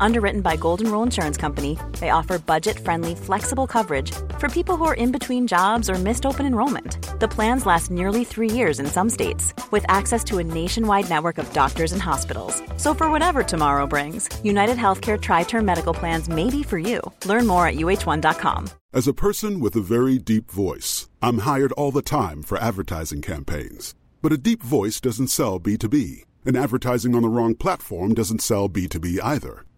Underwritten by Golden Rule Insurance Company, they offer budget friendly, flexible coverage for people who are in between jobs or missed open enrollment. The plans last nearly three years in some states, with access to a nationwide network of doctors and hospitals. So, for whatever tomorrow brings, United Healthcare Tri Term Medical Plans may be for you. Learn more at uh1.com. As a person with a very deep voice, I'm hired all the time for advertising campaigns. But a deep voice doesn't sell B2B, and advertising on the wrong platform doesn't sell B2B either.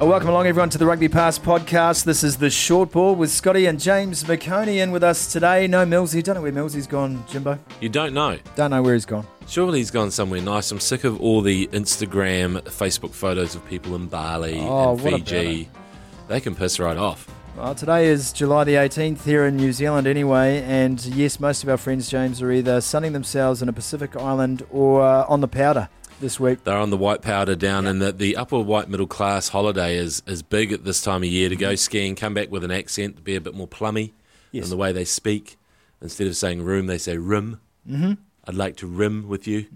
Welcome along, everyone, to the Rugby Pass podcast. This is the short ball with Scotty and James McOnie in with us today. No Millsy. Don't know where Millsy's gone, Jimbo. You don't know. Don't know where he's gone. Surely he's gone somewhere nice. I'm sick of all the Instagram, Facebook photos of people in Bali Oh, and Fiji. They can piss right off. Well, today is July the 18th here in New Zealand, anyway. And yes, most of our friends, James, are either sunning themselves in a Pacific island or uh, on the powder this week. They're on the white powder down, and the, the upper white middle class holiday is, is big at this time of year to go skiing, come back with an accent, be a bit more plummy Yes. in the way they speak. Instead of saying room, they say rim. Mm-hmm. I'd like to rim with you.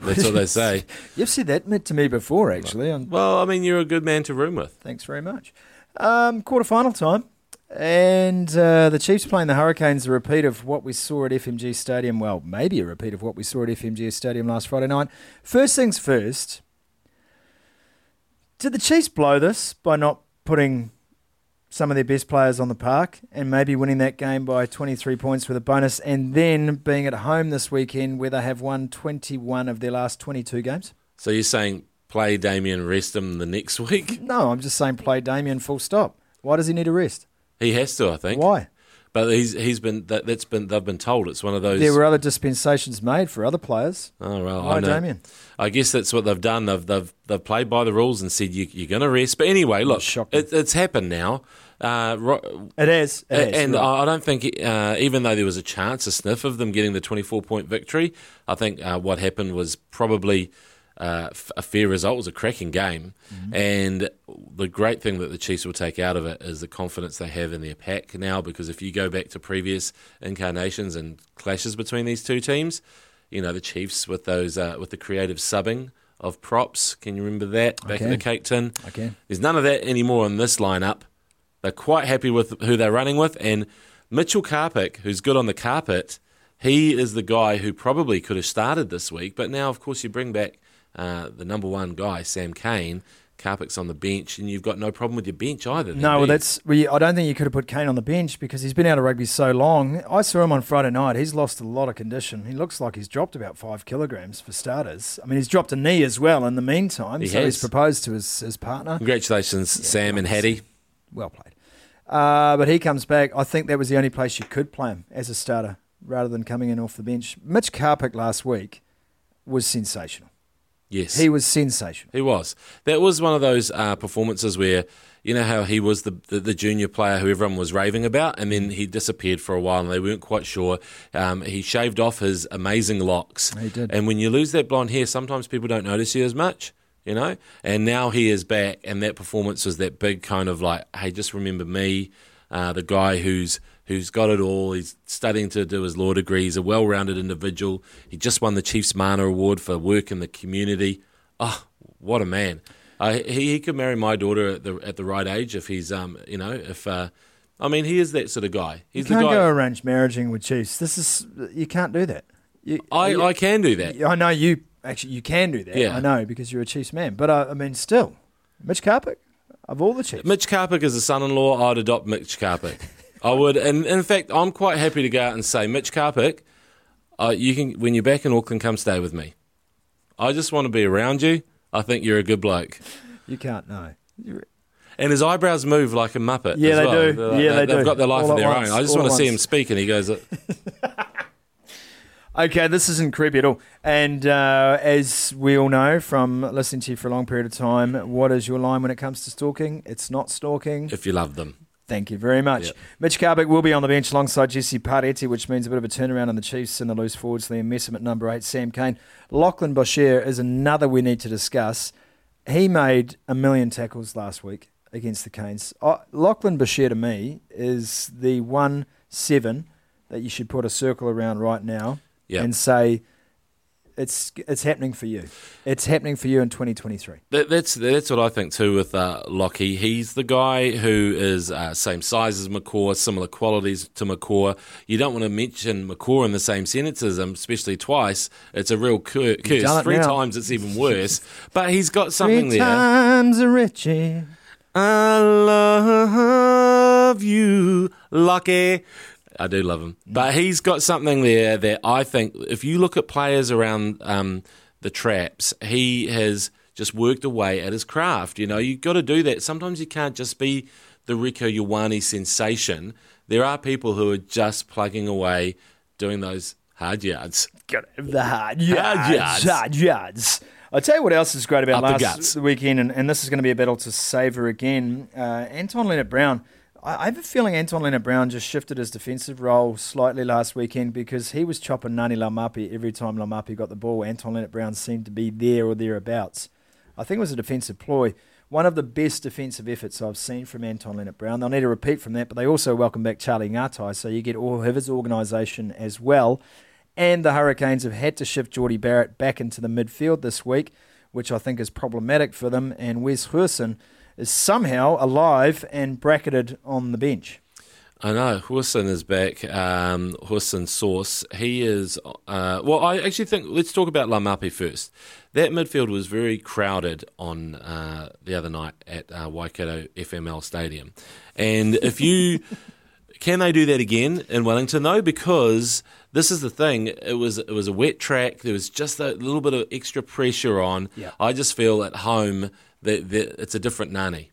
That's what they say. You've said that to me before, actually. Well, I mean, you're a good man to room with. Thanks very much. Um, quarter final time. And uh, the Chiefs playing the Hurricanes, a repeat of what we saw at FMG Stadium. Well, maybe a repeat of what we saw at FMG Stadium last Friday night. First things first, did the Chiefs blow this by not putting some of their best players on the park and maybe winning that game by 23 points with a bonus and then being at home this weekend where they have won 21 of their last 22 games? So you're saying play Damian, rest him the next week? No, I'm just saying play Damian full stop. Why does he need a rest? He has to, I think. Why? But he's he's been that, that's been they've been told it's one of those. There were other dispensations made for other players. oh well, Why I know. Damian? I guess that's what they've done. They've they've they've played by the rules and said you, you're going to rest. But anyway, look, it, it's happened now. Uh, It is. It is, and right. I I don't think, uh, even though there was a chance, a sniff of them getting the 24 point victory, I think uh, what happened was probably uh, a fair result. It was a cracking game. Mm-hmm. And the great thing that the Chiefs will take out of it is the confidence they have in their pack now, because if you go back to previous incarnations and clashes between these two teams, you know, the Chiefs with those, uh, with the creative subbing of props. Can you remember that back in the cake tin? Okay. There's none of that anymore in this lineup. They're quite happy with who they're running with. And Mitchell Karpik, who's good on the carpet, he is the guy who probably could have started this week. But now, of course, you bring back uh, the number one guy, Sam Cane. Karpik's on the bench, and you've got no problem with your bench either. No, well, you? that's. We, I don't think you could have put Cane on the bench because he's been out of rugby so long. I saw him on Friday night. He's lost a lot of condition. He looks like he's dropped about five kilograms for starters. I mean, he's dropped a knee as well in the meantime. He so he's has. proposed to his, his partner. Congratulations, Sam and Hattie. Well played. Uh, but he comes back. I think that was the only place you could play him as a starter rather than coming in off the bench. Mitch Karpik last week was sensational. Yes. He was sensational. He was. That was one of those uh, performances where you know how he was the, the the junior player who everyone was raving about, and then he disappeared for a while, and they weren't quite sure. Um, he shaved off his amazing locks. He did. And when you lose that blonde hair, sometimes people don't notice you as much. You know, and now he is back, and that performance was that big kind of like, hey, just remember me, uh, the guy who's who's got it all. He's studying to do his law degree. He's a well-rounded individual. He just won the Chiefs Mana Award for work in the community. Oh, what a man! Uh, he he could marry my daughter at the at the right age if he's um you know if uh, I mean, he is that sort of guy. You He's the can't go arranged marrying with Chiefs. This is you can't do that. You, I, you- I can do that. I know you actually you can do that. Yeah. I know because you're a Chiefs man. But uh, I mean, still, Mitch Karpik of all the Chiefs. Mitch Karpik is a son-in-law. I'd adopt Mitch Karpik. I would, and in fact, I'm quite happy to go out and say, Mitch Karpik, uh, you can when you're back in Auckland, come stay with me. I just want to be around you. I think you're a good bloke. You can't know. You're- And his eyebrows move like a muppet. Yeah, they well. do. Like, yeah, they, they do. They've got their life All of their once. own. I just want to see him speak, and he goes, Okay, this isn't creepy at all. And uh, as we all know from listening to you for a long period of time, what is your line when it comes to stalking? It's not stalking. "If you love them." Thank you very much. Yep. Mitch Karpik will be on the bench alongside Jesse Parete, which means a bit of a turnaround in the Chiefs and the loose forwards. Liam Messam at number eight, Sam Cane. Lachlan Boshier is another we need to discuss. He made a million tackles last week against the Canes. Uh, Lachlan Boshier to me is the one seven that you should put a circle around right now Yep. and say it's it's happening for you. It's happening for you in 2023. That, that's that's what I think too with uh, Lockie. He's the guy who is uh, same size as McCaw, similar qualities to McCaw. You don't want to mention McCaw in the same sentences, um, especially twice. It's a real cur- curse. Three now. times it's even worse. but he's got something Three there. times a Richie. I love you, Lucky. I do love him. But he's got something there that I think, if you look at players around um, the traps, he has just worked away at his craft. You know, you've got to do that. Sometimes you can't just be the Rieko Ioane sensation. There are people who are just plugging away, doing those hard yards. Got the hard yards. yards. Hard yards. I'll tell you what else is great about Up last weekend, and, and this is going to be a battle to savour again. Uh, Anton Lienert-Brown. I, have a feeling Anton Lienert-Brown just shifted his defensive role slightly last weekend because he was chopping Ngani Laumape every time Laumape got the ball. Anton Lienert-Brown seemed to be there or thereabouts. I think it was a defensive ploy. One of the best defensive efforts I've seen from Anton Lienert-Brown. They'll need a repeat from that, but they also welcome back Charlie Ngatai, so you get all of his organisation as well. And the Hurricanes have had to shift Jordie Barrett back into the midfield this week, which I think is problematic for them. And Wes Goosen is somehow alive and bracketed on the bench. I know Goosen is back. Um, Goosen Source. He is. Uh, well, I actually think let's talk about Laumape first. That midfield was very crowded on uh, the other night at uh, Waikato FML Stadium, and if you can they do that again in Wellington though? Because this is the thing. It was it was a wet track. There was just a little bit of extra pressure on. Yeah. I just feel at home that it's a different Nani.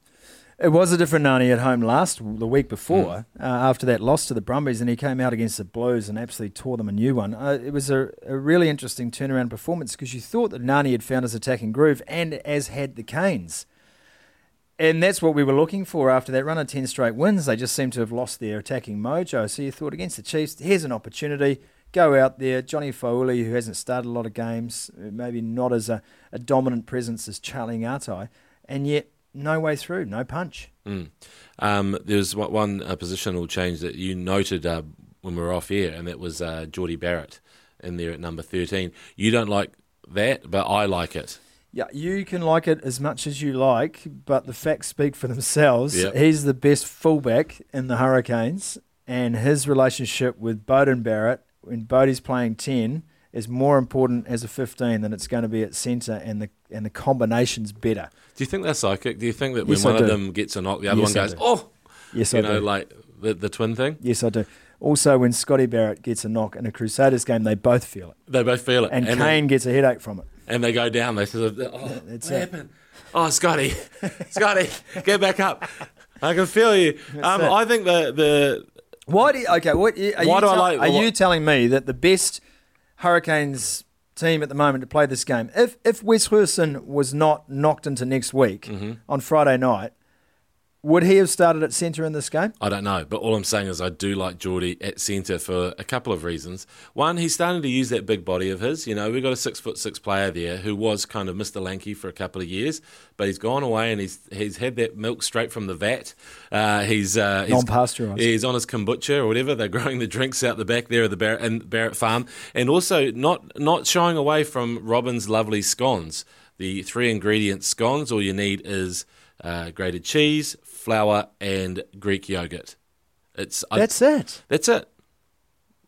It was a different Nani at home last the week before uh, after that loss to the Brumbies, and he came out against the Blues and absolutely tore them a new one. Uh, it was a, a really interesting turnaround performance because you thought that Nani had found his attacking groove, and as had the Canes. And that's what we were looking for after that run of 10 straight wins. They just seemed to have lost their attacking mojo. So you thought against the Chiefs, here's an opportunity. Go out there. Johnny Faauli, who hasn't started a lot of games, maybe not as a, a dominant presence as Charlie Ngatai, and yet no way through, no punch. Mm. Um, there's one, one uh, positional change that you noted uh, when we were off air, and that was uh, Jordie Barrett in there at number 13. You don't like that, but I like it. Yeah, you can like it as much as you like, but the facts speak for themselves. Yep. He's the best fullback in the Hurricanes, and his relationship with Beauden Barrett, when Bodie's playing 10, is more important as a 15 than it's going to be at centre, and the and the combination's better. Do you think they're psychic? Do you think that when Yes, one of them gets a knock, the other Yes, one goes, oh, Yes, you I know, do. like the, the twin thing? yes, I do. Also, when Scotty Barrett gets a knock in a Crusaders game, they both feel it, They both feel it. and, and Kane gets a headache from it. And they go down. They of, oh, That's what happened? Oh, Scotty, Scotty, get back up. I can feel you. Um. I think the, the Why do you, okay? What are Why you do I like- Are you telling me that the best Hurricanes team at the moment to play this game, if if Wes Goosen was not knocked into next week Mm-hmm. on Friday night, would he have started at centre in this game? I don't know, but all I'm saying is I do like Jordie at centre for a couple of reasons. One, he's starting to use that big body of his. You know, we've got a six foot six player there who was kind of Mr. Lanky for a couple of years, but he's gone away and he's he's had that milk straight from the vat. Uh, he's uh, Non-pasteurised. He's on his kombucha or whatever. They're growing the drinks out the back there of the Barrett, and Barrett farm, and also not not shying away from Robin's lovely scones. The three ingredient scones. All you need is uh, grated cheese, flour, and Greek yogurt. It's I- That's it. That's it.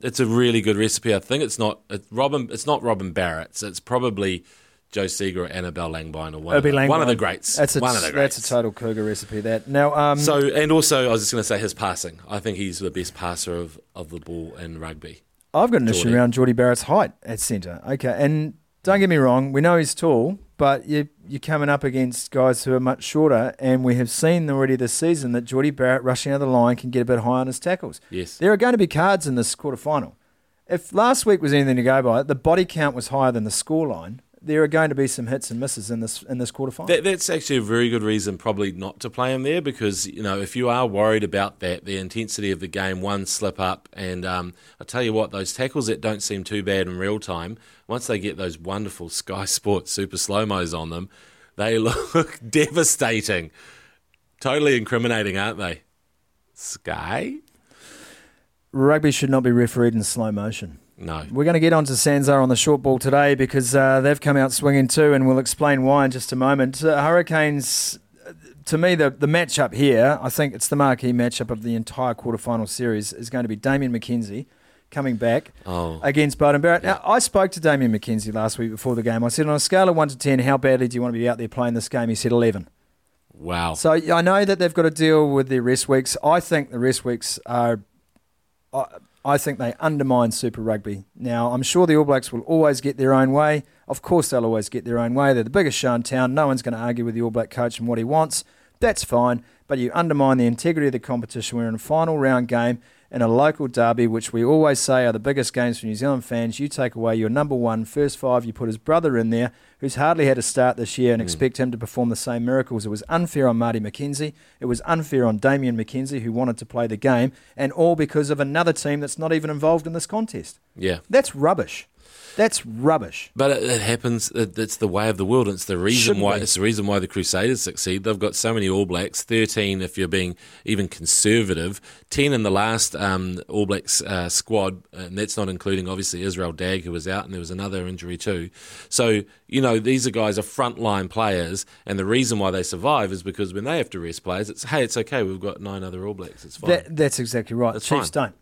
It's a really good recipe. I think it's not it's Robin. It's not Robin Barrett's. It's probably Jo Seagar or Annabel Langbein or one, of the, one of the greats. That's a, one of the greats. That's a total cougar recipe. That now. Um, So and also I was just going to say his passing. I think he's the best passer of, of the ball in rugby. I've got an issue around Jordie Barrett's height at centre. Okay, and don't get me wrong, we know he's tall, but you, you're coming up against guys who are much shorter, and we have seen already this season that Jordie Barrett rushing out of the line can get a bit high on his tackles. Yes. There are going to be cards in this quarter final. If last week was anything to go by, the body count was higher than the scoreline. There are going to be some hits and misses in this in this quarter final. That, that's actually a very good reason probably not to play him there because you know if you are worried about that, the intensity of the game, one slip up, and um, I tell you what, those tackles that don't seem too bad in real time, once they get those wonderful Sky Sports super slow mos on them, they look devastating, totally incriminating, aren't they? Sky? Rugby should not be refereed in slow motion. No. We're going to get on to Sanzar on the short ball today because uh, they've come out swinging too, and we'll explain why in just a moment. Uh, Hurricanes, uh, to me, the, the matchup here, I think it's the marquee matchup of the entire quarterfinal series, is going to be Damian McKenzie coming back Oh. against Beauden Barrett. Now, I spoke to Damian McKenzie last week before the game. I said, on a scale of 1 to 10, how badly do you want to be out there playing this game? He said 11. Wow. So I know that they've got to deal with their rest weeks. I think the rest weeks are. I, think they undermine Super Rugby. Now, I'm sure the All Blacks will always get their own way. Of course, they'll always get their own way. They're the biggest show in town. No one's going to argue with the All Black coach and what he wants. That's fine. But you undermine the integrity of the competition. We're in a final round game in a local derby, which we always say are the biggest games for New Zealand fans. You take away your number one, first five, you put his brother in there, who's hardly had a start this year, and hmm. expect him to perform the same miracles. It was unfair on Marty McKenzie. It was unfair on Damian McKenzie, who wanted to play the game, and all because of another team that's not even involved in this contest. yeah. That's rubbish. That's rubbish. But it, it happens. It, it's the way of the world. It's the reason Shouldn't why. It's the reason why the Crusaders succeed. They've got so many All Blacks. Thirteen, if you're being even conservative. Ten in the last um, All Blacks uh, squad, and that's not including obviously Israel Dagg, who was out, and there was another injury too. So you know these are guys are frontline players, and the reason why they survive is because when they have to rest players, it's hey, it's okay. We've got nine other All Blacks. It's fine. That, that's exactly right. That's Chiefs fine. don't.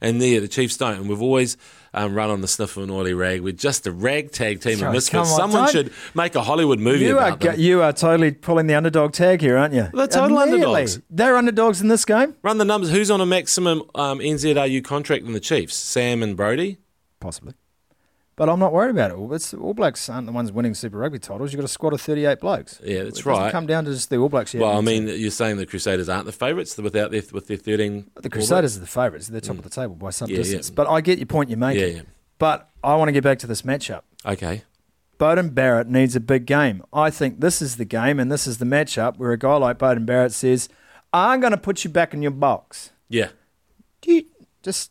And there, the Chiefs don't. And we've always um, run on the sniff of an oily rag. We're just a ragtag team of misfits. on, Someone don't- should make a Hollywood movie You are, about go- them. you are totally pulling the underdog tag here, aren't you? They're total underdogs. They're underdogs in this game? Run the numbers. Who's on a maximum um, NZRU contract in the Chiefs? Sam and Brodie? Possibly. But I'm not worried about it. It's, All Blacks aren't the ones winning Super Rugby titles. You've got a squad of 38 blokes. Yeah, that's it right. come down to just the All Blacks yet. Well, I mean, you're saying the Crusaders aren't the favourites without their, with their 13. the Crusaders are the favourites. They're top of the table by some Mm. Yeah, distance. yeah. But I get your point you're making. Yeah, yeah. But I want to get back to this matchup. Okay. Beauden Barrett needs a big game. I think this is the game and this is the matchup where a guy like Beauden Barrett says, I'm going to put you back in your box. Yeah. You just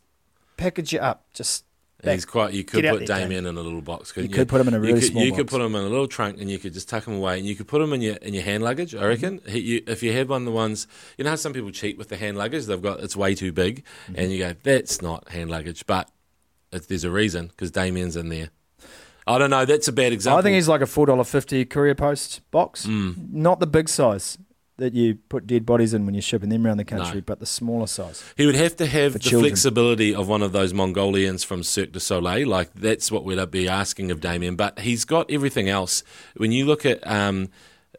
package you up. Just He's quite. You could put Damian in a little box. You you, could put him in a really you could, small You could put him in a little trunk, and you could just tuck him away, and you could put him in your in your hand luggage. Mm-hmm. I reckon. He, you, if you had one of the ones, you know how some people cheat with the hand luggage. They've got it's way too big, Mm-hmm. and you go, that's not hand luggage, but it, there's a reason because Damian's in there. I don't know. That's a bad example. I think he's like a four dollar fifty courier post box, Mm. not the big size that you put dead bodies in when you're shipping them around the country, No. but the smaller size. He would have to have the children. flexibility of one of those Mongolians from Cirque du Soleil. Like that's what we'd be asking of Damian. But he's got everything else. When you look at um,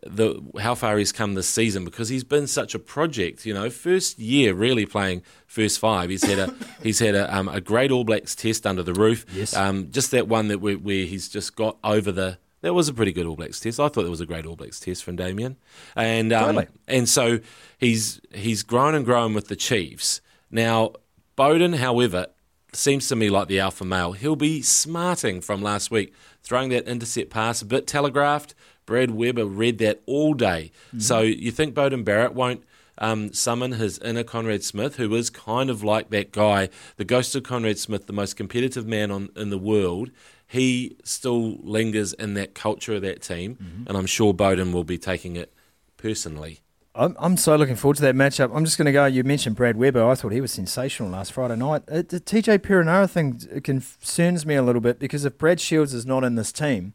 the how far he's come this season, because he's been such a project. You know, first year really playing first five. He's had a he's had a, um, a great All Blacks test under the roof. Yes. Um, just that one that where, where he's just got over the. That was a pretty good All Blacks test. I thought it was a great All Blacks test from Damian, and um, Totally. and so he's he's grown and grown with the Chiefs. Now Beauden, however, seems to me like the alpha male. He'll be smarting from last week, throwing that intercept pass a bit telegraphed. Brad Weber read that all day. So you think Beauden Barrett won't um, summon his inner Conrad Smith, who is kind of like that guy, the ghost of Conrad Smith, the most competitive man on in the world. He still lingers in that culture of that team, and I'm sure Beauden will be taking it personally. I'm, I'm so looking forward to that matchup. I'm just going to go. You mentioned Brad Weber. I thought he was sensational last Friday night. Uh, the TJ Perenara thing concerns me a little bit because if Brad Shields is not in this team,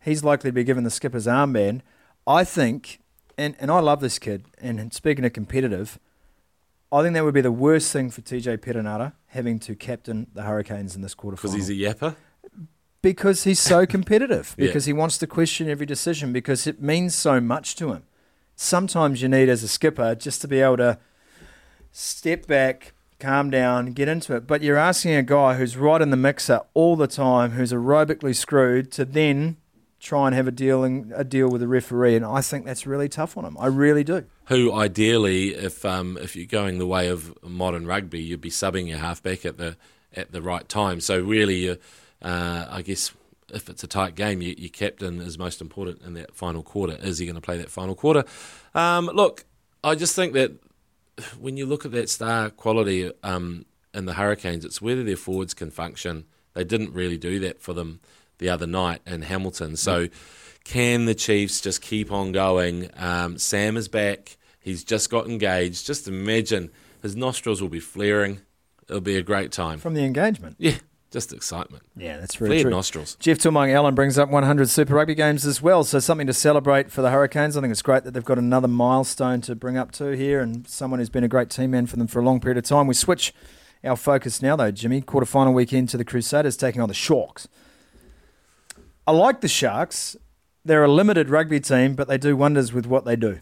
he's likely to be given the skipper's armband. I think, and, and I love this kid, and speaking of competitive, I think that would be the worst thing for TJ Perenara having to captain the Hurricanes in this quarterfinal. Because he's a yapper. Because he's so competitive, Yeah. because he wants to question every decision, because it means so much to him. Sometimes you need, as a skipper, just to be able to step back, calm down, get into it. But you're asking a guy who's right in the mixer all the time, who's aerobically screwed, to then try and have a dealing a deal with the referee, and I think that's really tough on him. I really do. Who ideally, if um, if you're going the way of modern rugby, you'd be subbing your halfback at the at the right time. So really, uh, uh, I guess if it's a tight game, you, your captain is most important in that final quarter. Is he going to play that final quarter? Um, look, I just think that when you look at that star quality um, in the Hurricanes, it's whether their forwards can function. They didn't really do that for them the other night in Hamilton. So, can the Chiefs just keep on going? Um, Sam is back. He's just got engaged. Just imagine his nostrils will be flaring. It'll be a great time. From the engagement. Yeah, just excitement. Yeah, that's really Flared true. nostrils. Jeff Toomaga-Allen brings up 100 Super Rugby games as well, so something to celebrate for the Hurricanes. I think it's great that they've got another milestone to bring up to here, and someone who's been a great team man for them for a long period of time. We switch our focus now, though, Jimmy. Quarterfinal weekend to the Crusaders taking on the Sharks. I like the Sharks. They're a limited rugby team, but they do wonders with what they do.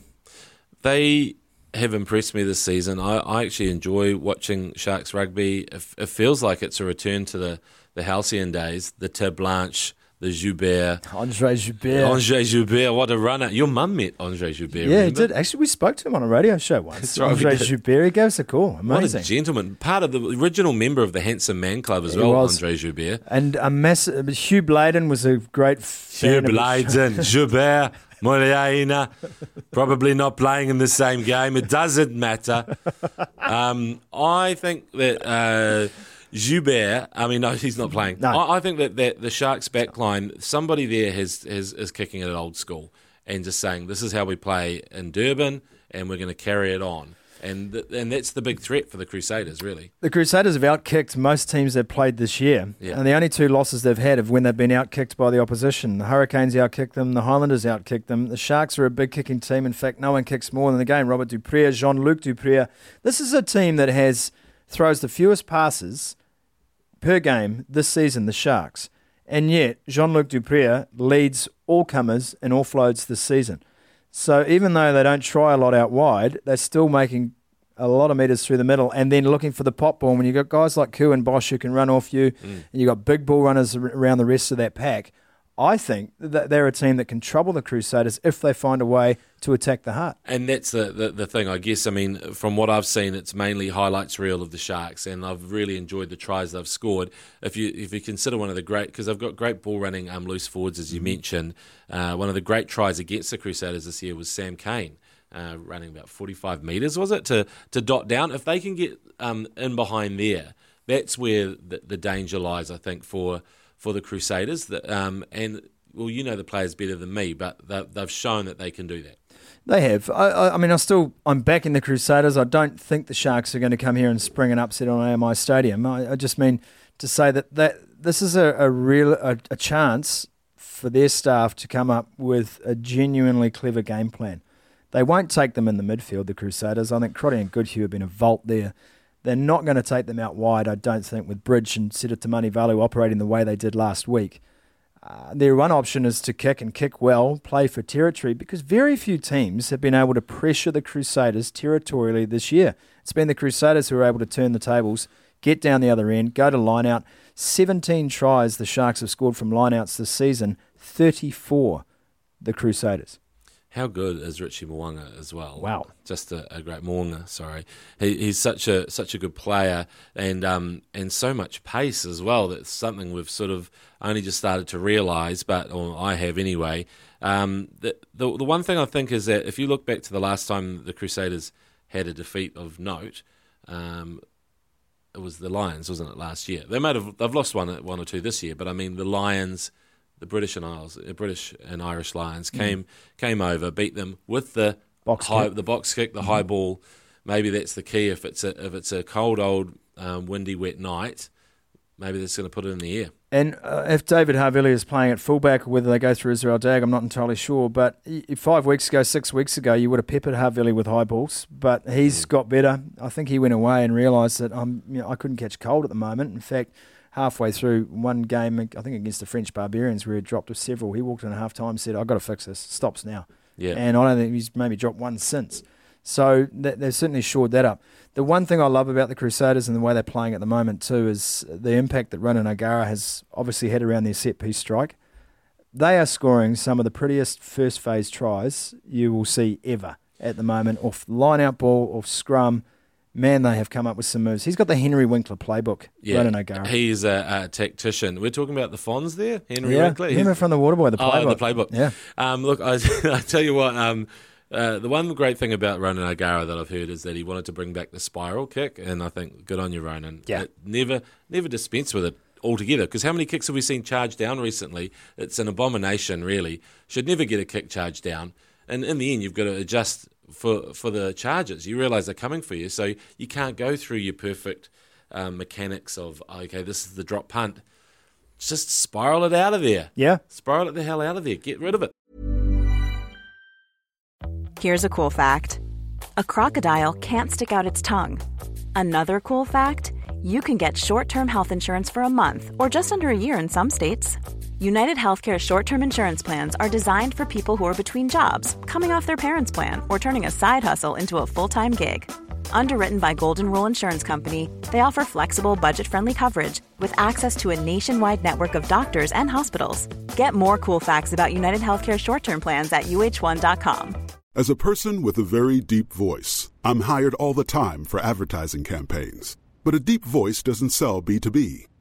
They have impressed me this season. I, I actually enjoy watching Sharks rugby. It, it feels like it's a return to the, the halcyon days, the Ted Blanche, the Joubert. Andre Joubert. Andre Joubert, what a runner. Your mum met Andre Joubert. yeah, he did. Actually, we spoke to him on a radio show once. That's right, Andre. Joubert, he gave us a call. What a gentleman. Part of the original member of the Handsome Man Club as He well, was. Andre Joubert. And a massive Hugh Bladen was a great Hugh fan of the Bladen, Joubert, Moreira, probably not playing in the same game. It doesn't matter. Um, I think that uh, Joubert, I mean, no, he's not playing. No. I, I think that, that the Sharks backline, somebody there has, has is kicking it at old school and just saying, this is how we play in Durban and we're going to carry it on. And, th- and that's the big threat for the Crusaders, really. The Crusaders have outkicked most teams they've played this year. Yeah. And the only two losses they've had have when they've been outkicked by the opposition. The Hurricanes outkicked them, the Highlanders outkicked them. The Sharks are a big kicking team. In fact, no one kicks more than the game. Robert Dupre, Jean-Luc du Preez. This is a team that has throws the fewest passes per game this season, the Sharks. And yet, Jean-Luc du Preez leads all comers in offloads this season. So even though they don't try a lot out wide, they're still making a lot of meters through the middle and then looking for the pop ball. When you've got guys like Koo and Bosch who can run off you, mm. and you've got big ball runners around the rest of that pack, I think that they're a team that can trouble the Crusaders if they find a way to attack the heart. And that's the, the, the thing, I guess. I mean, from what I've seen, it's mainly highlights reel of the Sharks, and I've really enjoyed the tries they've scored. If you if you consider one of the great, because they've got great ball running um, loose forwards, as you mentioned, uh, one of the great tries against the Crusaders this year was Sam Cane. Uh, running about 45 metres, was it, to, to dot down? If they can get um, in behind there, that's where the, the danger lies, I think, for for the Crusaders. That, um, and, well, you know the players better than me, but they, they've shown that they can do that. They have. I, I, mean, I still, I'm backing the Crusaders. I don't think the Sharks are going to come here and spring an upset on AMI Stadium. I, I just mean to say that, that this is a, a real a, a chance for their staff to come up with a genuinely clever game plan. They won't take them in the midfield, the Crusaders. I think Crotty and Goodhue have been a vault there. They're not going to take them out wide, I don't think, with Bridge and Seta Tamanivalu operating the way they did last week. Uh, their one option is to kick and kick well, play for territory, because very few teams have been able to pressure the Crusaders territorially this year. It's been the Crusaders who are able to turn the tables, get down the other end, go to line out. 17 tries the Sharks have scored from line outs this season, 34 the Crusaders. How good is Richie Mo'unga as well? Wow. just a, a great Mo'unga. Sorry, he, he's such a such a good player and um and so much pace as well. That's something we've sort of only just started to realise, but or I have anyway. Um, the, the the one thing I think is that if you look back to the last time the Crusaders had a defeat of note, um, it was the Lions, wasn't it? Last year they might have they've lost one one or two this year, but I mean the Lions the British and Isles, uh, British and Irish Lions came came over, beat them with the Box high, kick. the box kick, the high ball. Maybe that's the key. If it's a if it's a cold old um, windy wet night, maybe they're going to put it in the air. And uh, if David Havili is playing at fullback, whether they go through Israel Dagg, I'm not entirely sure. But five weeks ago, six weeks ago, you would have peppered Havili with high balls. But he's mm. got better. I think he went away and realised that I'm, you know, I couldn't catch cold at the moment. In fact, halfway through one game, I think against the French Barbarians, where he dropped several, he walked in at half time and said, I've got to fix this. Stops now. Yeah. And I don't think he's maybe dropped one since. So they've certainly shored that up. The one thing I love about the Crusaders and the way they're playing at the moment too is the impact that Ronan O'Gara has obviously had around their set piece strike. They are scoring some of the prettiest first phase tries you will see ever at the moment off line out ball, off scrum. Man, they have come up with some moves. He's got the Henry Winkler playbook. Yeah, Ronan O'Gara. He's a, a, tactician. We're talking about the Fonz there, Henry yeah, Winkler. Him from the Waterboy, the playbook. Oh, the playbook. Yeah. Um, look, I, I tell you what. Um, uh, the one great thing about Ronan O'Gara that I've heard is that he wanted to bring back the spiral kick, and I think good on you, Ronan. Yeah. It never, never dispense with it altogether. Because how many kicks have we seen charged down recently? It's an abomination, really. Should never get a kick charged down. And in the end, you've got to adjust for for the charges. You realise they're coming for you, so you can't go through your perfect um, mechanics of okay, this is the drop punt. Just spiral it out of there. Yeah, spiral it the hell out of there. Get rid of it. Here's a cool fact a crocodile can't stick out its tongue. Another cool fact you can get short term health insurance for a month or just under a year in some states. United Healthcare short term insurance plans are designed for people who are between jobs, coming off their parents' plan, or turning a side hustle into a full time gig. Underwritten by Golden Rule Insurance Company, they offer flexible, budget friendly coverage with access to a nationwide network of doctors and hospitals. Get more cool facts about United Healthcare short term plans at uh1.com. As a person with a very deep voice, I'm hired all the time for advertising campaigns. But a deep voice doesn't sell B2B,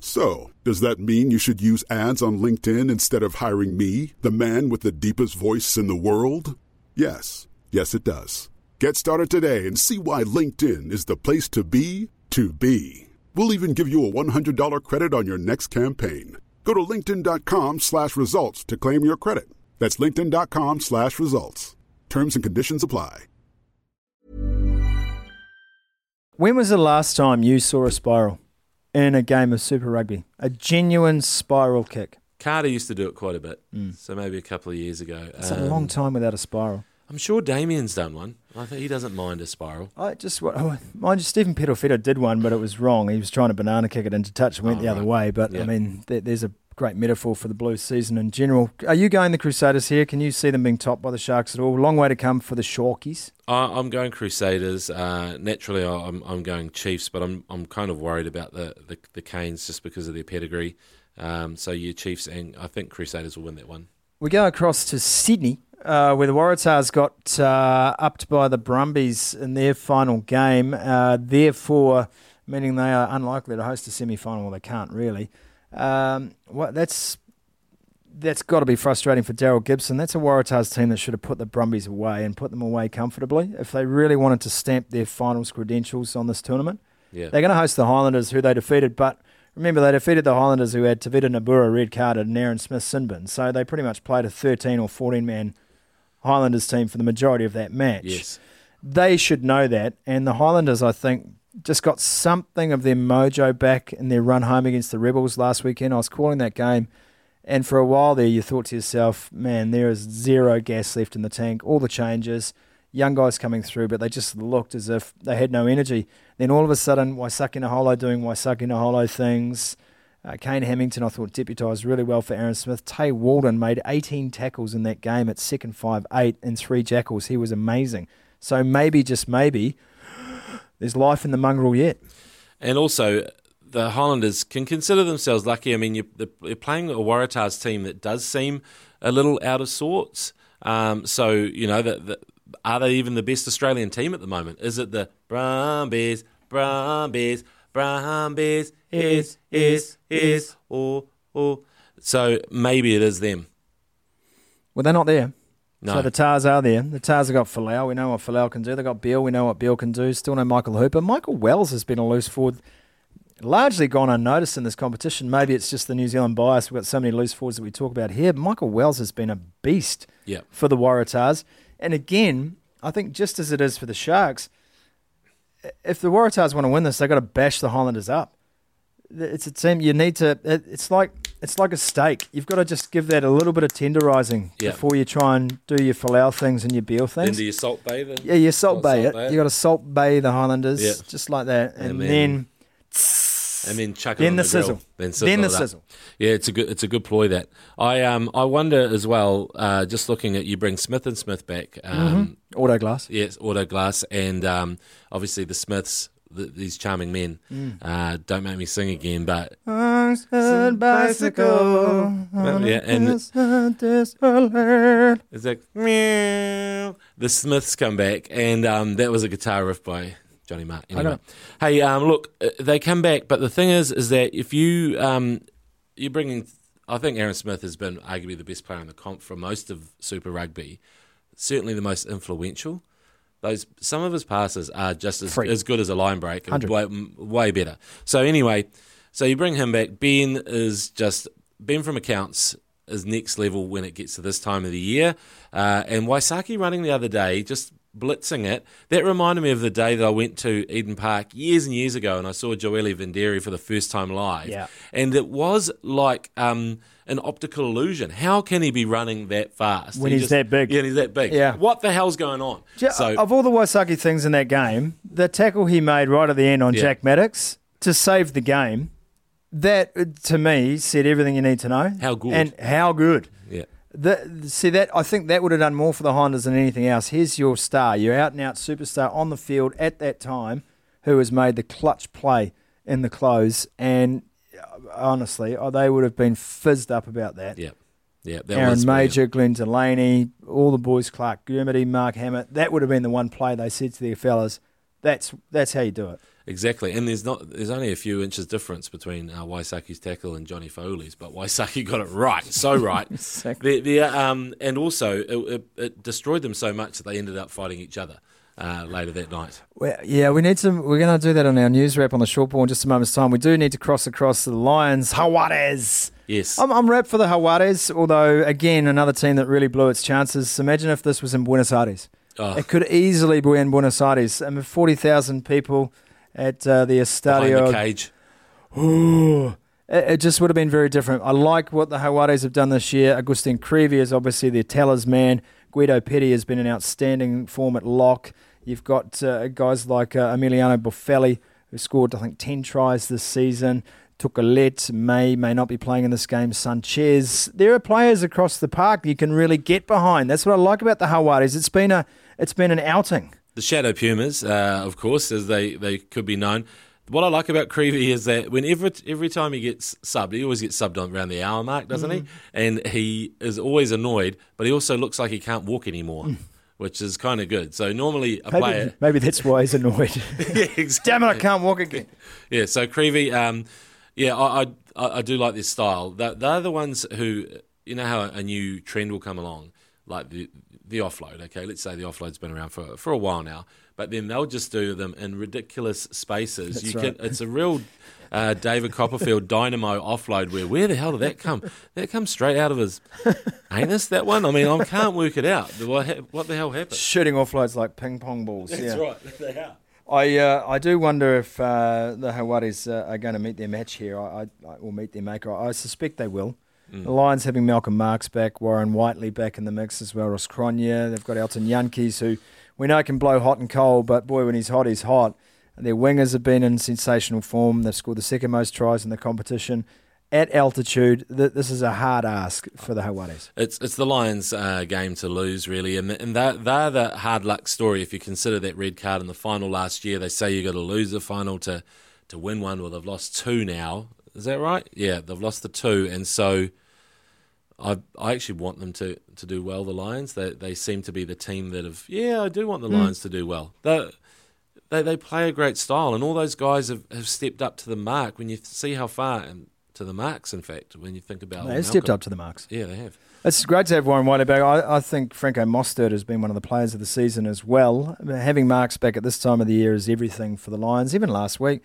So, does that mean you should use ads on LinkedIn instead of hiring me, the man with the deepest voice in the world? Yes. Yes, it does. Get started today and see why LinkedIn is the place to be to be. We'll even give you a $100 credit on your next campaign. Go to linkedin.com slash results to claim your credit. That's linkedin.com slash results. Terms and conditions apply. When was the last time you saw a spiral in a game of Super Rugby? A genuine spiral kick. Carter used to do it quite a bit, mm. so maybe a couple of years ago. It's um, a long time without a spiral. I'm sure Damian's done one. I think he doesn't mind a spiral. I just oh, mind you, Stephen Perofeta did one, but it was wrong. He was trying to banana kick it into touch and went oh, the right. other way. But I mean, there, there's a great metaphor for the Blues season in general. Are you going the Crusaders here? Can you see them being topped by the Sharks at all? Long way to come for the Sharkies. I'm going Crusaders. Uh, naturally, I'm, I'm going Chiefs, but I'm I'm kind of worried about the, the, the Canes just because of their pedigree. Um, so you Chiefs, and I think Crusaders will win that one. We go across to Sydney, uh, where the Waratahs got uh, upped by the Brumbies in their final game. Uh, therefore, meaning they are unlikely to host a semi-final. Well, they can't really. Um, well, that's that's got to be frustrating for Daryl Gibson. That's a Waratahs team that should have put the Brumbies away and put them away comfortably if they really wanted to stamp their finals credentials on this tournament. Yeah. They're going to host the Highlanders, who they defeated, but remember they defeated the Highlanders, who had Tevita Nabura red carded and Aaron Smith Sinbin. So they pretty much played a 13 or 14 man Highlanders team for the majority of that match. Yes. They should know that, and the Highlanders, I think, just got something of their mojo back in their run home against the Rebels last weekend. I was calling that game, and for a while there, you thought to yourself, man, there is zero gas left in the tank. All the changes, young guys coming through, but they just looked as if they had no energy. Then all of a sudden, Waisake Naholo doing Waisake Naholo things. Uh, Kayne Hammington, I thought, deputised really well for Aaron Smith. Tei Walden made 18 tackles in that game at second 5 8 and three jackals. He was amazing. So maybe, just maybe, there's life in the mongrel yet. And also, the Highlanders can consider themselves lucky. I mean, you're, they're playing a Waratahs team that does seem a little out of sorts. Um, so, you know, the, the, are they even the best Australian team at the moment? Is it the Brumbies, Brumbies, Brumbies, is, is, is, or Well, so maybe it is them. Well, they're not there. No, So the Tars are there. The Tars have got Folau. We know what Folau can do. They've got Beale. We know what Beale can do. Still no Michael Hooper. Michael Wells has been a loose forward, largely gone unnoticed in this competition. Maybe it's just the New Zealand bias. We've got so many loose forwards that we talk about here. But Michael Wells has been a beast yeah, for the Waratahs. And again, I think just as it is for the Sharks, if the Waratahs want to win this, they've got to bash the Highlanders up. It's a team you need to. It's like it's like a steak. You've got to just give that a little bit of tenderising Yeah. before you try and do your filet things and your then things. do you salt bathe it? yeah, you salt bay salt it. bay it. You got to salt bay the Highlanders Yeah. just like that, and, And then, then- and then chuck it then on the the, grill. sizzle. Then sizzle then the sizzle. Yeah, it's a good it's a good ploy that. I um I wonder as well. Uh, just looking at you bring Smith and Smith back. Um, Auto glass. Yes, auto glass, and um, obviously the Smiths, the, these charming men. Mm. Uh, don't make me sing again, but bicycle. yeah, and is that meow? The Smiths come back, and um, that was a guitar riff by Johnny Marr. got Anyway, hey, um, look, uh, they come back, but the thing is, is that if you um, you bring in, I think Aaron Smith has been arguably the best player in the comp for most of Super Rugby, certainly the most influential. Those some of his passes are just as, as good as a line break, and 100. way, way better. So anyway, so you bring him back. Ben is just Ben from accounts is next level when it gets to this time of the year. Uh, and Waisake running the other day, just blitzing it. That reminded me of the day that I went to Eden Park years and years ago, and I saw Joeli Vidiri for the first time live. Yeah. and it was like. Um, an optical illusion. How can he be running that fast? When He he's that big. Yeah, he's that big. Yeah. What the hell's going on? Ja- so of all the Waisake things in that game, the tackle he made right at the end on Yeah. Jack Maddocks to save the game, that uh, to me said everything you need to know. How good. and how good. yeah. The, see that I think that would have done more for the Hondas than anything else. Here's your star, your out and out superstar on the field at that time, who has made the clutch play in the close. And honestly, uh, they would have been fizzed up about that. Yeah. Yeah. That Aaron brilliant. Mauger, Glenn Delaney, all the boys, Clarke Dermody, Mark Hammett. That would have been the one play they said to their fellas. That's that's how you do it. Exactly, and there's not there's only a few inches difference between uh, Waisake's tackle and Johnny Faauli's, but Waisaki got it right, so right. Exactly. the, the, um, and also it, it, it destroyed them so much that they ended up fighting each other uh, later that night. Well, yeah, we need to. We're going to do that on our news wrap on the short ball in just a moment's time. We do need to cross across the Lions, Jaguares. Yes, I'm, I'm wrapped for the Jaguares, although again another team that really blew its chances. Imagine if this was in Buenos Aires. Oh. It could easily be in Buenos Aires. I mean, forty thousand people at uh, the behind Estadio. the cage. Ooh. It, it just would have been very different. I like what the Jaguares have done this year. Agustin Creevy is obviously their talisman. Guido Petti has been an outstanding form at lock. You've got uh, guys like uh, Emiliano Boffelli, who scored, I think, 10 tries this season. Tuculet may, may not be playing in this game. Sanchez. There are players across the park you can really get behind. That's what I like about the Jaguares. It's been, a, it's been an outing. The Shadow Pumas, uh, of course, as they, they could be known. What I like about Creevy is that whenever every time he gets subbed, he always gets subbed on around the hour mark, doesn't he? And he is always annoyed, but he also looks like he can't walk anymore, which is kind of good. So normally a Maybe, player, maybe that's why he's annoyed. yeah, exactly. Damn it, I can't walk again. Yeah, so Creevy, um, yeah, I, I I I do like this style. They're, they're the ones who, you know, how a new trend will come along, like the the offload. Okay, let's say the offload's been around for for a while now, but then they'll just do them in ridiculous spaces. That's you right. can, it's a real. Uh, David Copperfield dynamo offload. Where where the hell did that come? That comes straight out of his anus. That one. I mean, I can't work it out. What the hell happened? Shooting offloads like ping pong balls. yeah. right. They are. I uh, I do wonder if uh, the Jaguares uh, are going to meet their match here. I, I or meet their maker. I suspect they will. The Lions having Malcolm Marx back, Warren Whiteley back in the mix as well. Ross Cronje. They've got Elton Jantjies, who we know can blow hot and cold, but boy, when he's hot, he's hot. Their wingers have been in sensational form. They've scored the second most tries in the competition at altitude. Th- This is a hard ask for the Jaguares. It's it's the Lions' uh, game to lose, really, and and they're, they're the hard luck story. If you consider that red card in the final last year, they say you got to lose the final to to win one. Well, they've lost two now. Is that right? Yeah, they've lost the two, and so I I actually want them to, to do well. The Lions, they they seem to be the team that have. Yeah, I do want the Lions to do well. They they they play a great style, and all those guys have, have stepped up to the mark. When you see how far and to the marks. In fact, when you think about They've stepped up to the marks. Yeah, they have. It's great to have Warren Whiteley back. I, I think Franco Mostert has been one of the players of the season as well. Having Marks back at this time of the year is everything for the Lions. Even last week,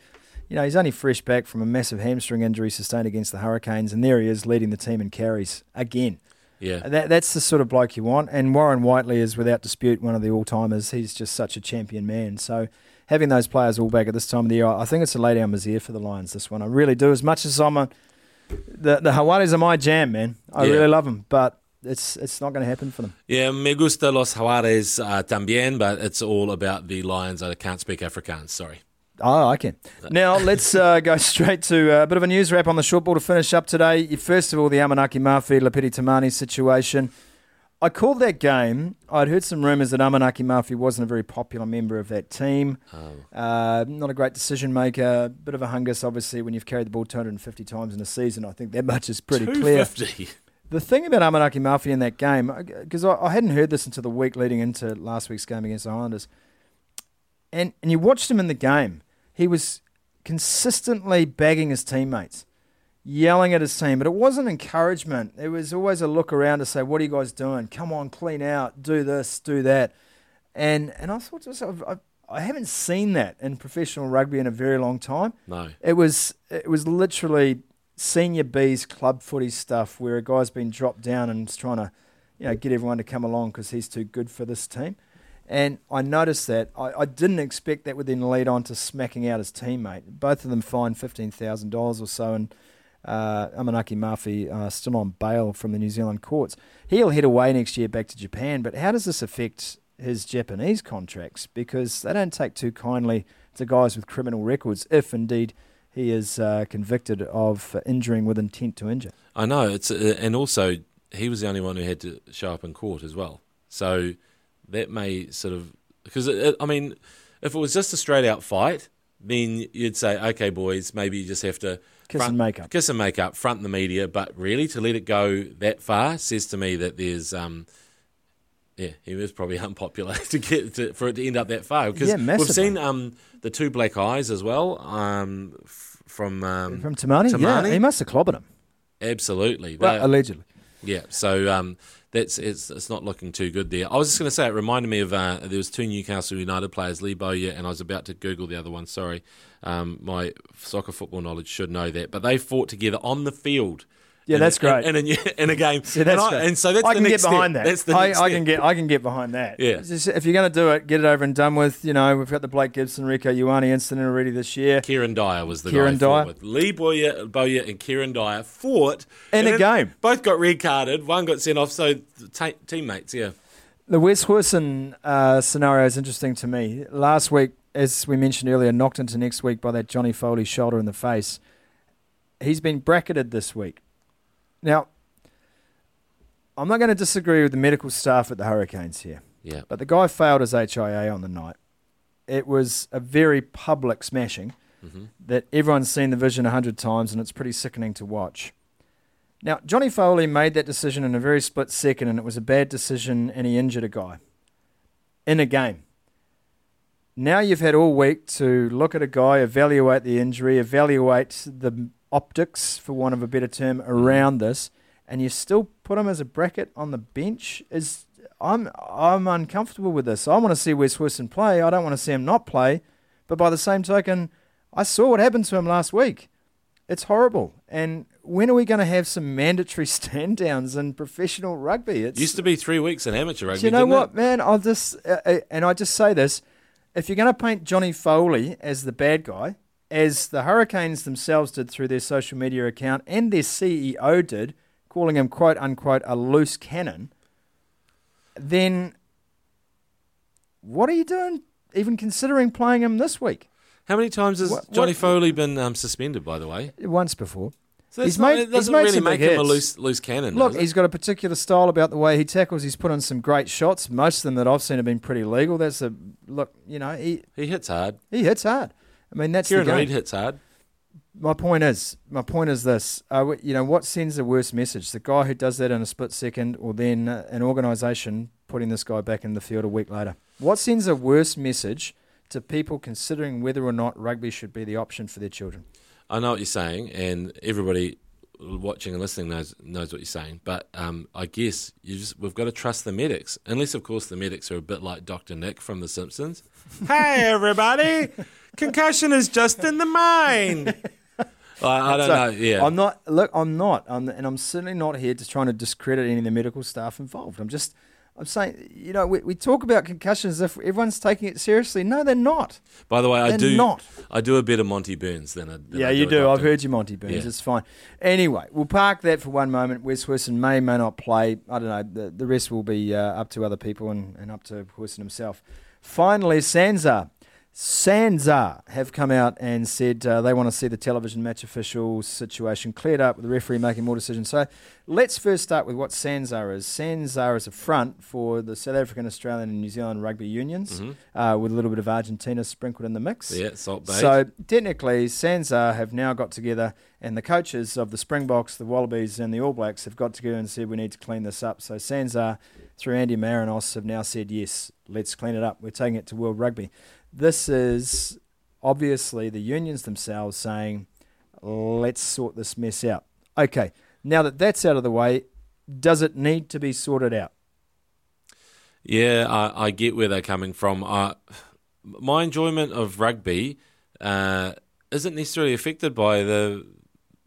you know, he's only fresh back from a massive hamstring injury sustained against the Hurricanes, and there he is leading the team in carries again. Yeah, That, that's the sort of bloke you want. And Warren Whiteley is without dispute one of the all timers. He's just such a champion man. So having those players all back at this time of the year, I think it's a lay down misère for the Lions. This one, I really do. As much as I'm a the the Jaguares are my jam, man. I Yeah. really love them, but it's it's not going to happen for them. yeah. Me gusta los Jaguares uh, también, but it's all about the Lions. I can't speak Afrikaans. Sorry. Oh, I can. Now let's uh, go straight to uh, a bit of a news wrap on the short ball to finish up today. First of all, the Amanaki Mafi Lopeti Timani situation. I called that game. I'd heard some rumours that Amanaki Mafi wasn't a very popular member of that team. Oh. Uh, not a great decision maker. Bit of a hungus, obviously, when you've carried the ball 250 times in a season. I think that much is pretty clear. 250. The thing about Amanaki Mafi in that game, because I, I hadn't heard this until the week leading into last week's game against the Highlanders, and and you watched him in the game, he was consistently bagging his teammates, yelling at his team, but it wasn't encouragement. It was always a look around to say, "What are you guys doing? Come on, clean out, do this, do that," and and I thought to myself, I, I haven't seen that in professional rugby in a very long time. No. It was it was literally senior B's club footy stuff where a guy's been dropped down and is trying to, you know, get everyone to come along because he's too good for this team. And I noticed that. I, I didn't expect that would then lead on to smacking out his teammate. Both of them fined fifteen thousand dollars or so, and uh, Amanaki Mafi uh, still on bail from the New Zealand courts. He'll head away next year back to Japan. But how does this affect his Japanese contracts? Because they don't take too kindly to guys with criminal records, if indeed he is uh, convicted of injuring with intent to injure. I know it's uh, and also he was the only one who had to show up in court as well. So that may sort of because it, I mean, if it was just a straight out fight, then you'd say, okay, boys, maybe you just have to Kiss front- and make up. kiss and make up, front the media. But really, to let it go that far says to me that there's. Um, yeah, he was probably unpopular to get to, for it to end up that far because Yeah, we've seen um, the two black eyes as well um, f- from um, From Timani? Yeah, he must have clobbered him. absolutely. Well, allegedly. yeah, so um, that's it's, it's not looking too good there. I was just going to say it reminded me of uh, there was two Newcastle United players, Lee Bowyer, and I was about to Google the other one. Sorry, um, my soccer football knowledge should know that, but they fought together on the field. Yeah, that's great. In, in, a, in a game, Yeah, that's and, I- great. and so that's I the can next get behind step. that. That's the I, next I step. can get I can get behind that. Yeah. Just- if you're going to do it, get it over and done with. You know, we've got the Blake Gibson, Rieko Ioane incident already this year. Kieran Dyer was the Kieran guy Dyer. with. Lee Boyer, Bowyer and Kieran Dyer fought In and a game. Both got red carded. One got sent off. So ta teammates, yeah. The Wes Wilson uh, scenario is interesting to me. Last week, as we mentioned earlier, knocked into next week by that Johnny Faauli shoulder in the face. He's been bracketed this week. Now, I'm not going to disagree with the medical staff at the Hurricanes here, Yeah. but the guy failed his HIA on the night. It was a very public smashing mm-hmm. that everyone's seen the vision a hundred times, and it's pretty sickening to watch. Now, Johnny Faauli made that decision in a very split second, and it was a bad decision, and he injured a guy in a game. Now you've had all week to look at a guy, evaluate the injury, evaluate the optics, for want of a better term, around this, and you still put him as a bracket on the bench. Is I'm I'm uncomfortable with this. I want to see Wes Wilson play. I don't want to see him not play. But by the same token, I saw what happened to him last week. It's horrible. And when are we going to have some mandatory stand downs in professional rugby? It Used to be three weeks in amateur rugby. do you know what, It? man? I'll just uh, uh, and I just say this: if you're going to paint Johnny Faauli as the bad guy, as the Hurricanes themselves did through their social media account and their CEO did, calling him "quote unquote" a loose cannon, then what are you doing? Even considering playing him this week How many times has What- Johnny what- Faauli been um, suspended? By the way, once before. so He's not- made- it doesn't he's made really make big him a loose loose cannon. Look, he's got a particular style about the way he tackles. He's put on some great shots. Most of them that I've seen have been pretty legal. That's a look. You know, he he hits hard. he hits hard. I mean, that's Kieran the game. Read hits hard. My point is, my point is this: uh, you know, what sends the worst message? The guy who does that in a split second, or then uh, an organisation putting this guy back in the field a week later? What sends a worse message to people considering whether or not rugby should be the option for their children? I know what you're saying, and everybody watching and listening knows knows what you're saying. But um, I guess you just we've got to trust the medics, unless of course the medics are a bit like Doctor Nick from The Simpsons. hey everybody, concussion is just in the mind. I, I don't So, know. Yeah, I'm not. Look, I'm not. I'm, and I'm certainly not here just trying to discredit any of the medical staff involved. I'm just. I'm saying, you know, we, we talk about concussions as if everyone's taking it seriously. No, they're not. By the way, I They're do not. I do a bit of Monty Burns than a than yeah, I you a do. I've Doctor. heard you, Monty Burns. Yeah. It's fine. Anyway, we'll park that for one moment. Wes Wilson may, may not play. I don't know. The, the rest will be uh, up to other people and, and up to Wilson himself. Finally, SANZAR. SANZAR have come out and said uh, they want to see the television match official situation cleared up with the referee making more decisions. So let's first start with what SANZAR is. SANZAR is a front for the South African, Australian, and New Zealand rugby unions uh, with a little bit of Argentina sprinkled in the mix. Mm-hmm. Yeah, Salt Bae. So technically, SANZAR have now got together, and the coaches of the Springboks, the Wallabies, and the All Blacks have got together and said we need to clean this up. So SANZAR, through Andy Marinos, have now said yes, let's clean it up. We're taking it to World Rugby. This is obviously the unions themselves saying, let's sort this mess out. Okay, now that that's out of the way, does it need to be sorted out? Yeah, I, I get where they're coming from. Uh, my enjoyment of rugby uh, isn't necessarily affected by the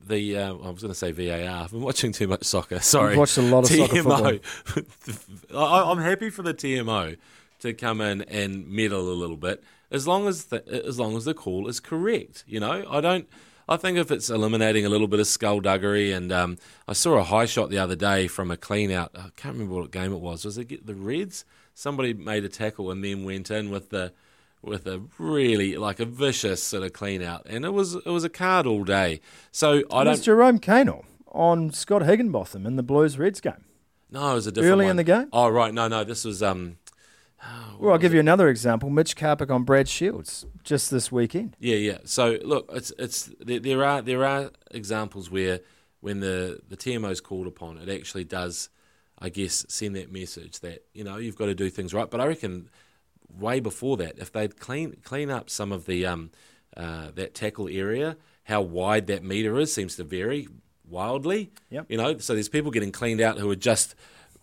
the. Uh, I was going to say VAR. I've been watching too much soccer. Sorry, You've watched a lot of soccer TMO. I, I'm happy for the TMO to come in and meddle a little bit, as long as the as long as the call is correct. You know, I don't. I think if it's eliminating a little bit of skullduggery, and um, I saw a high shot the other day from a clean out. I can't remember what game it was. Was it the Reds? Somebody made a tackle and then went in with the with a really like a vicious sort of clean out, and it was it was a card all day. So I It don't. Know Jerome Kaino on Scott Higginbotham in the Blues Reds game. No, it was a different Early in the game? Oh right, no, no, this was um. Well, I'll give you another example. Mitch Karpik on Brad Shields just this weekend. Yeah, yeah. So look, it's it's there, there are there are examples where when the the TMO is called upon, it actually does, I guess, send that message that you know you've got to do things right. But I reckon way before that, if they'd clean clean up some of the um uh, that tackle area, how wide that meter is seems to vary wildly. Yep. You know, so there's people getting cleaned out who are just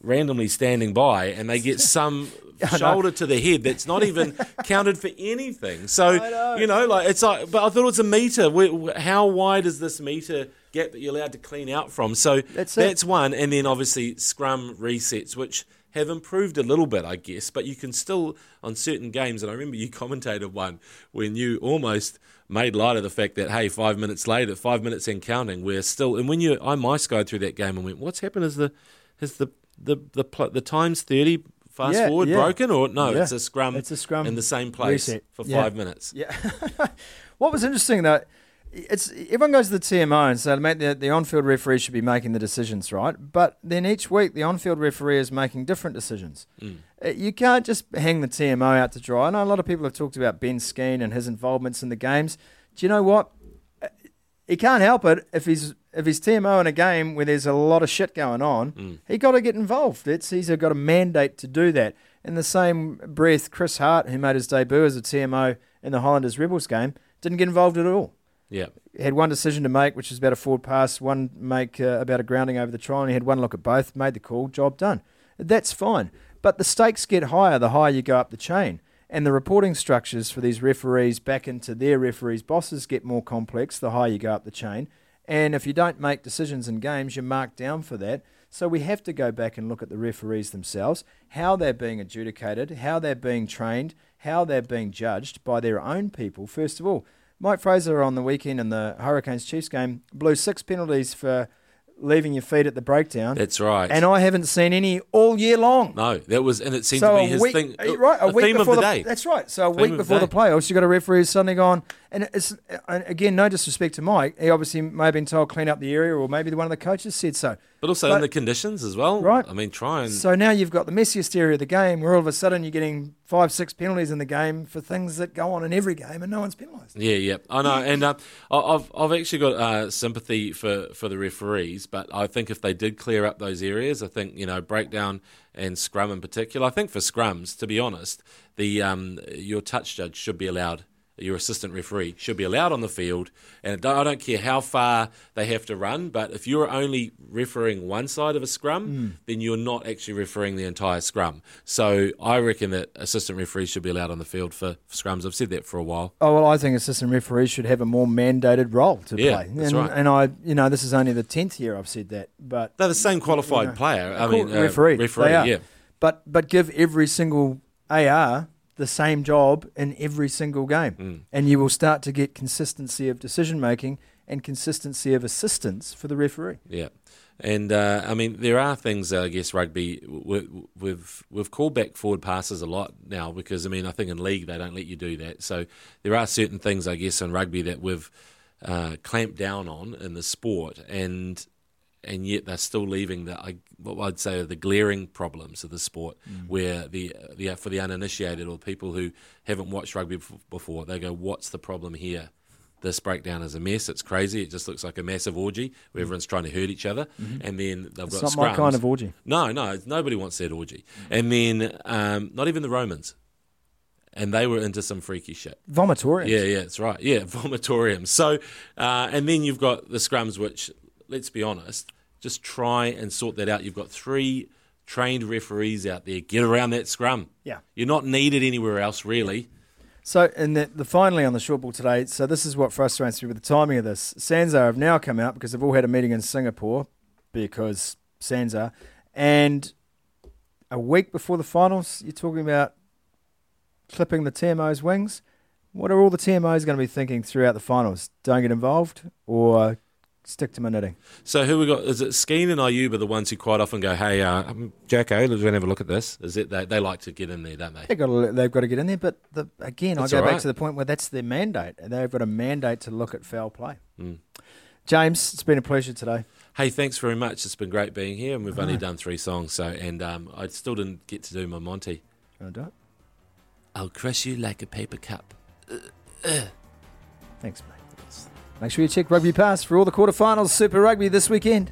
randomly standing by and they get some shoulder to the head that's not even counted for anything. So know. you know, like it's like, but I thought it was a meter. Where, how wide is this meter gap that you're allowed to clean out from? So That's it. one, and then obviously scrum resets, which have improved a little bit, I guess. But you can still on certain games, and I remember you commentated one when you almost made light of the fact that hey, five minutes later, five minutes and counting, we're still. And when you, I mice guide through that game and went, what's happened? Is the has the the the pl- the times thirty fast Yeah, forward yeah. broken or no? Yeah. It's a scrum. It's a scrum in the same place reset. for five minutes. Yeah. what was interesting though, it's everyone goes to the TMO and say, mate, the, the on-field referee should be making the decisions, right? But then each week the on-field referee is making different decisions. Uh, You can't just hang the TMO out to dry. I know a lot of people have talked about Ben Skeen and his involvements in the games. Do you know what? He can't help it if he's if he's TMO in a game where there's a lot of shit going on. He got to get involved. It's he's got a mandate to do that. In the same breath, Chris Hart, who made his debut as a TMO in the Highlanders Rebels game, didn't get involved at all. Yeah. He had one decision to make, which was about a forward pass, one make uh, about a grounding over the try, and he had one look at both, made the call, job done. That's fine. But the stakes get higher the higher you go up the chain. And the reporting structures for these referees back into their referees' bosses get more complex the higher you go up the chain. And if you don't make decisions in games, you're marked down for that. So we have to go back and look at the referees themselves, how they're being adjudicated, how they're being trained, how they're being judged by their own people, first of all. Mike Fraser on the weekend in the Hurricanes Chiefs game blew six penalties for leaving your feet at the breakdown. That's right. And I haven't seen any all year long. no, that was, and it seemed So to be a his week, thing. right? A, a week theme before of the, day. That's right. So a Theme week before the the playoffs, you got a referee who's suddenly gone. And it's and again, no disrespect to Mike. He obviously may have been told clean up the area, or maybe one of the coaches said so. But also But- in the conditions as well. Right. I mean, try and. So now you've got the messiest area of the game, where all of a sudden you're getting five, six penalties in the game for things that go on in every game, and no one's penalised. Yeah, yeah, I know, and uh, I've I've actually got uh, sympathy for, for the referees, but I think if they did clear up those areas, I think you know breakdown and scrum in particular. I think for scrums, to be honest, the um, your touch judge should be allowed your assistant referee, should be allowed on the field. And I don't care how far they have to run, but if you're only refereeing one side of a scrum, Hmm. then you're not actually refereeing the entire scrum. So I reckon that assistant referees should be allowed on the field for, for scrums. I've said that for a while. Oh well, I think assistant referees should have a more mandated role to Yeah, play. that's and, right. and I, you know, this is only the tenth year I've said that, but They're the same qualified Yeah. player. I mean, uh, referee, referee, yeah. but but give every single AR the same job in every single game, Mm. and you will start to get consistency of decision making and consistency of assistance for the referee. Yeah, and uh, I mean there are things uh, I guess rugby we, we've we've called back forward passes a lot now because I mean I think in league they don't let you do that. So there are certain things I guess in rugby that we've uh, clamped down on in the sport, and and yet they're still leaving the I, what I'd say are the glaring problems of the sport, where the the for the uninitiated or people who haven't watched rugby before, they go, "What's the problem here?" This breakdown is a mess. It's crazy. It just looks like a massive orgy where everyone's trying to hurt each other, and then they've It's got not my scrums. kind of orgy. No, no, nobody wants that orgy. And then um, not even the Romans, and they were into some freaky shit. Vomitorium. Yeah, yeah, that's right. Yeah, vomitorium. So, uh, and then you've got the scrums, which, let's be honest, just try and sort that out. You've got three trained referees out there. Get around that scrum. Yeah. You're not needed anywhere else, really. So, and the, the finally on the short ball today. So, this is what frustrates me with the timing of this. SANZAR have now come out because they've all had a meeting in Singapore because SANZAR, and a week before the finals, you're talking about clipping the TMO's wings. What are all the TMOs going to be thinking throughout the finals? Don't get involved or stick to my knitting. So who we got? Is it Skeen and Ayuba the ones who quite often go, "Hey, uh, um, Jacko, let's go and have a look at this." Is it they, they like to get in there, don't they? They've got to, they've got to get in there, but the, again, That's I go all back to the point where that's their mandate. They've got a mandate to look at foul play. Mm. James, it's been a pleasure today. Hey, thanks very much. It's been great being here, and we've only done three songs. So, and um, I still didn't get to do my Monty. Wanna do it? I'll crush you like a paper cup. Thanks, mate. Make sure you check Rugby Pass for all the quarterfinals Super Rugby this weekend.